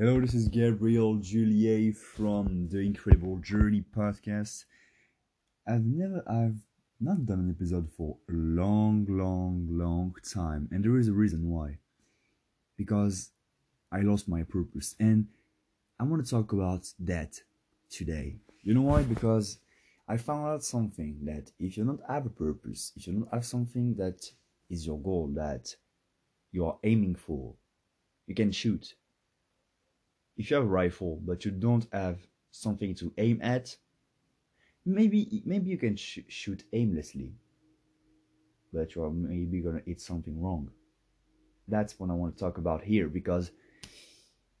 Hello, this is Gabriel Juliet from the Incredible Journey podcast. I've never, I've not done an episode for a long, long, long time, and there is a reason why. Because I lost my purpose, and I want to talk about that today. You know why? Because I found out something that if you don't have a purpose, if you don't have something that is your goal that you are aiming for, you can shoot. If you have a rifle but you don't have something to aim at, maybe maybe you can sh- shoot aimlessly, but you are maybe gonna hit something wrong. That's what I want to talk about here because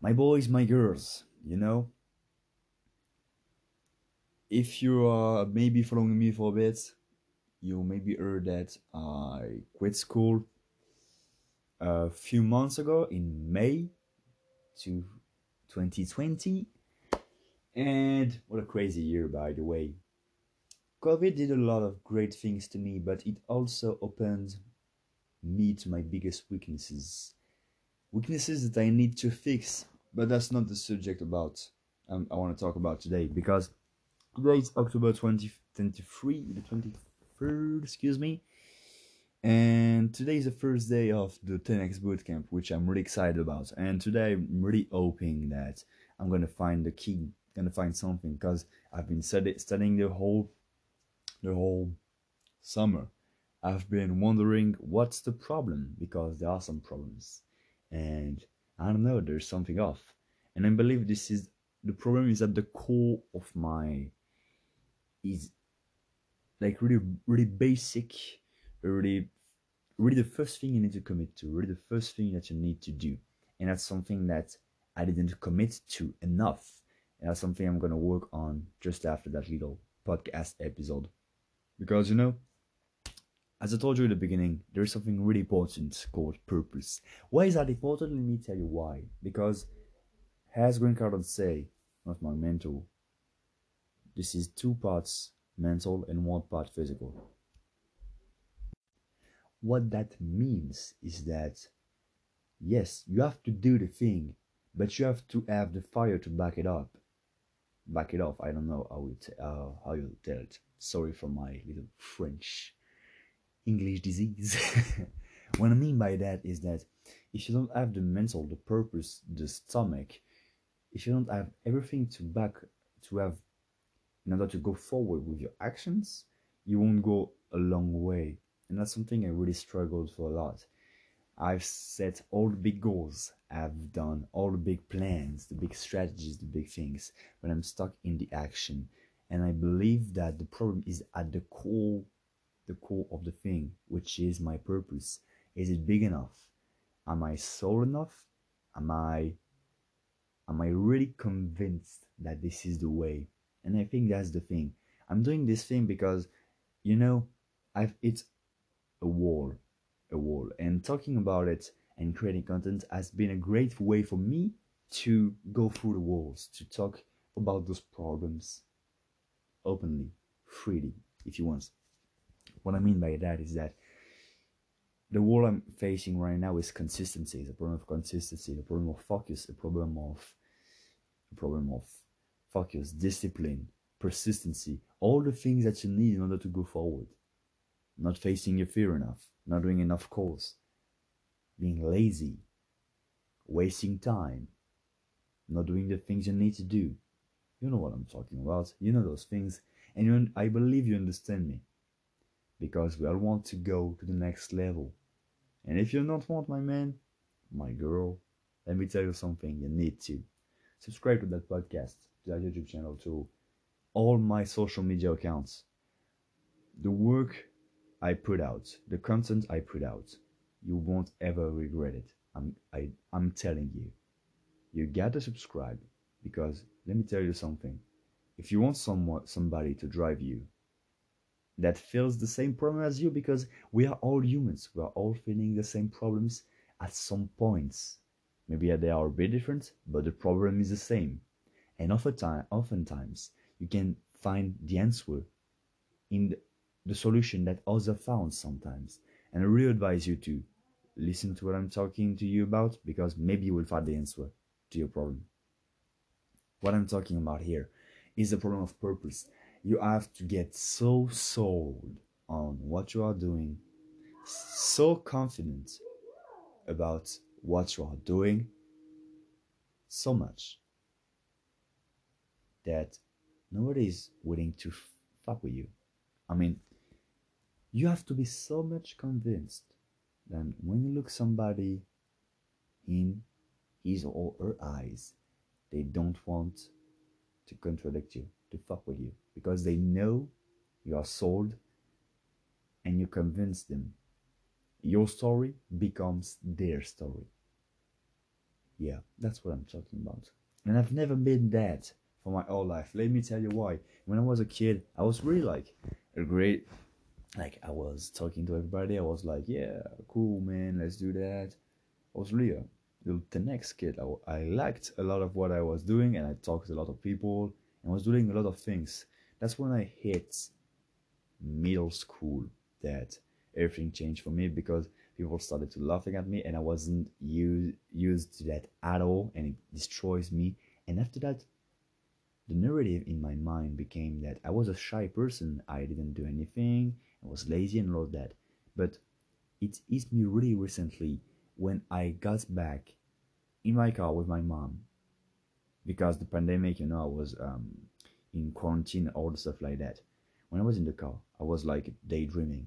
my boys, my girls, you know, if you are maybe following me for a bit, you maybe heard that I quit school a few months ago in May to 2020. And what a crazy year, by the way. COVID did a lot of great things to me, but it also opened me to my biggest weaknesses. Weaknesses that I need to fix, but that's not the subject about um, I want to talk about today because today is October 2023, the 23rd, excuse me. And today is the first day of the 10x bootcamp, which I'm really excited about. And today I'm really hoping that I'm gonna find the key, gonna find something, because I've been study- studying the whole, the whole summer. I've been wondering what's the problem because there are some problems, and I don't know. There's something off, and I believe this is the problem is at the core of my is like really really basic really really the first thing you need to commit to really the first thing that you need to do. And that's something that i didn't commit to enough. And that's something i'm going to work on just after that little podcast episode. Because you know as i told you in the beginning there's something really important called purpose. Why is that important? Let me tell you why. Because as Grant Cardone say not my mentor this is two parts mental and one part physical. What that means is that, yes, you have to do the thing, but you have to have the fire to back it up. Back it off. I don't know how you, t- uh, how you tell it. Sorry for my little French English disease. what I mean by that is that if you don't have the mental, the purpose, the stomach, if you don't have everything to back, to have in order to go forward with your actions, you won't go a long way. And that's something I really struggled for a lot. I've set all the big goals, I've done all the big plans, the big strategies, the big things, but I'm stuck in the action. And I believe that the problem is at the core, the core of the thing, which is my purpose. Is it big enough? Am I soul enough? Am I am I really convinced that this is the way? And I think that's the thing. I'm doing this thing because, you know, I've it's a wall, a wall, and talking about it and creating content has been a great way for me to go through the walls, to talk about those problems openly, freely, if you want. What I mean by that is that the wall I'm facing right now is consistency. It's a problem of consistency, a problem of focus, a problem of a problem of focus, discipline, persistency, all the things that you need in order to go forward. Not facing your fear enough, not doing enough calls, being lazy, wasting time, not doing the things you need to do. You know what I'm talking about. You know those things, and you, I believe you understand me. Because we all want to go to the next level. And if you don't want my man, my girl, let me tell you something, you need to. Subscribe to that podcast to that YouTube channel, to all my social media accounts. The work I put out, the content I put out, you won't ever regret it. I'm I, I'm telling you. You gotta subscribe because let me tell you something. If you want someone somebody to drive you that feels the same problem as you because we are all humans, we are all feeling the same problems at some points. Maybe they are a bit different, but the problem is the same. And oftentimes, oftentimes you can find the answer in the, the solution that others found sometimes. And I really advise you to listen to what I'm talking to you about because maybe you will find the answer to your problem. What I'm talking about here is the problem of purpose. You have to get so sold on what you are doing, so confident about what you are doing, so much that nobody is willing to fuck with you. I mean, you have to be so much convinced that when you look somebody in his or her eyes, they don't want to contradict you, to fuck with you, because they know you are sold and you convince them. Your story becomes their story. Yeah, that's what I'm talking about. And I've never been that for my whole life. Let me tell you why. When I was a kid, I was really like a great, like I was talking to everybody. I was like, yeah, cool, man, let's do that. I was really a, the next kid. I, I liked a lot of what I was doing and I talked to a lot of people and was doing a lot of things. That's when I hit middle school that everything changed for me because people started to laughing at me and I wasn't used used to that at all and it destroys me. And after that, the narrative in my mind became that I was a shy person, I didn't do anything, I was lazy and all that. But it hit me really recently when I got back in my car with my mom because the pandemic, you know, I was um, in quarantine, all the stuff like that. When I was in the car, I was like daydreaming.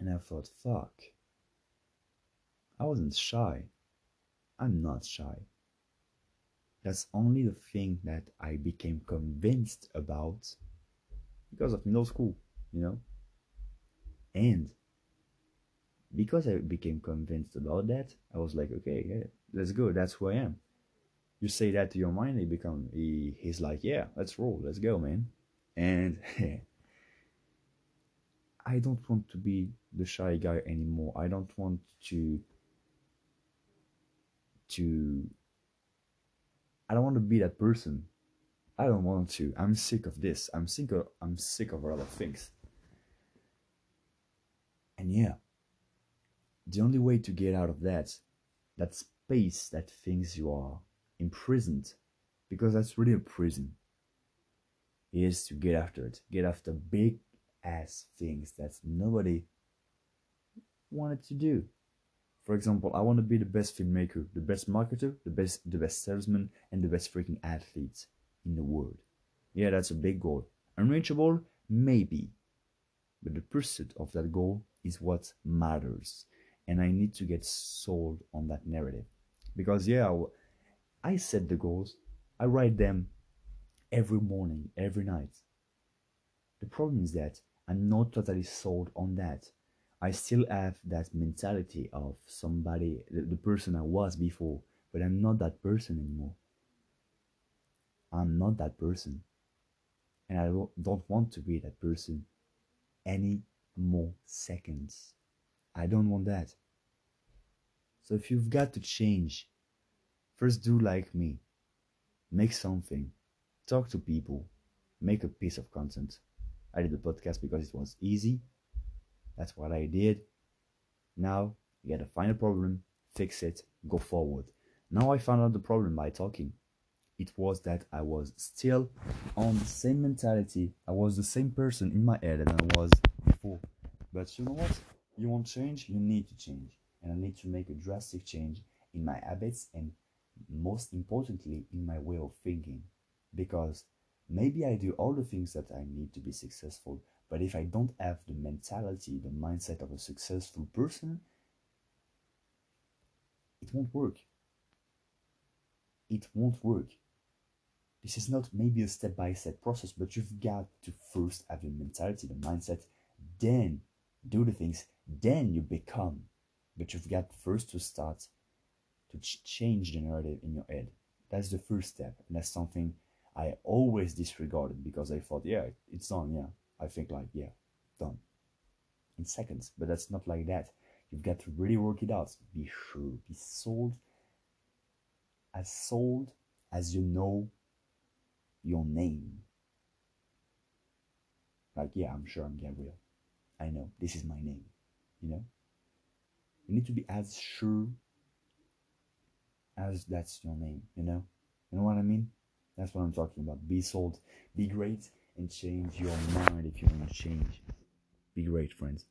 And I thought, fuck, I wasn't shy. I'm not shy. That's only the thing that I became convinced about because of middle school, you know? And because I became convinced about that, I was like, okay, yeah, let's go. That's who I am. You say that to your mind, he become he, he's like, yeah, let's roll, let's go, man. And I don't want to be the shy guy anymore. I don't want to to I don't want to be that person. I don't want to. I'm sick of this. I'm sick of I'm sick of a lot of things. And yeah, the only way to get out of that, that space that thinks you are imprisoned, because that's really a prison, is to get after it. Get after big ass things that nobody wanted to do. For example, I want to be the best filmmaker, the best marketer, the best the best salesman, and the best freaking athlete in the world. Yeah, that's a big goal. Unreachable? Maybe. But the pursuit of that goal is what matters. And I need to get sold on that narrative. Because, yeah, I set the goals, I write them every morning, every night. The problem is that I'm not totally sold on that. I still have that mentality of somebody, the, the person I was before, but I'm not that person anymore. I'm not that person. And I don't want to be that person any more seconds. I don't want that. So if you've got to change, first do like me. Make something. Talk to people. Make a piece of content. I did the podcast because it was easy that's what I did. Now you gotta find a problem, fix it, go forward. Now I found out the problem by talking. It was that I was still on the same mentality. I was the same person in my head than I was before. But you know what? You want change? You need to change. And I need to make a drastic change in my habits and most importantly in my way of thinking. Because maybe I do all the things that I need to be successful, but if I don't have the mentality, the mindset of a successful person, it won't work. It won't work. This is not maybe a step by step process, but you've got to first have the mentality, the mindset, then do the things, then you become. But you've got first to start to ch- change the narrative in your head. That's the first step, and that's something I always disregarded because I thought, yeah, it's done, yeah, I think like, yeah, done in seconds. But that's not like that. You've got to really work it out. Be sure, be sold as sold as you know your name. Like, yeah, I'm sure I'm Gabriel. I know this is my name. You know? You need to be as sure as that's your name, you know? You know what I mean? That's what I'm talking about. Be sold, be great, and change your mind if you want to change. Be great, friends.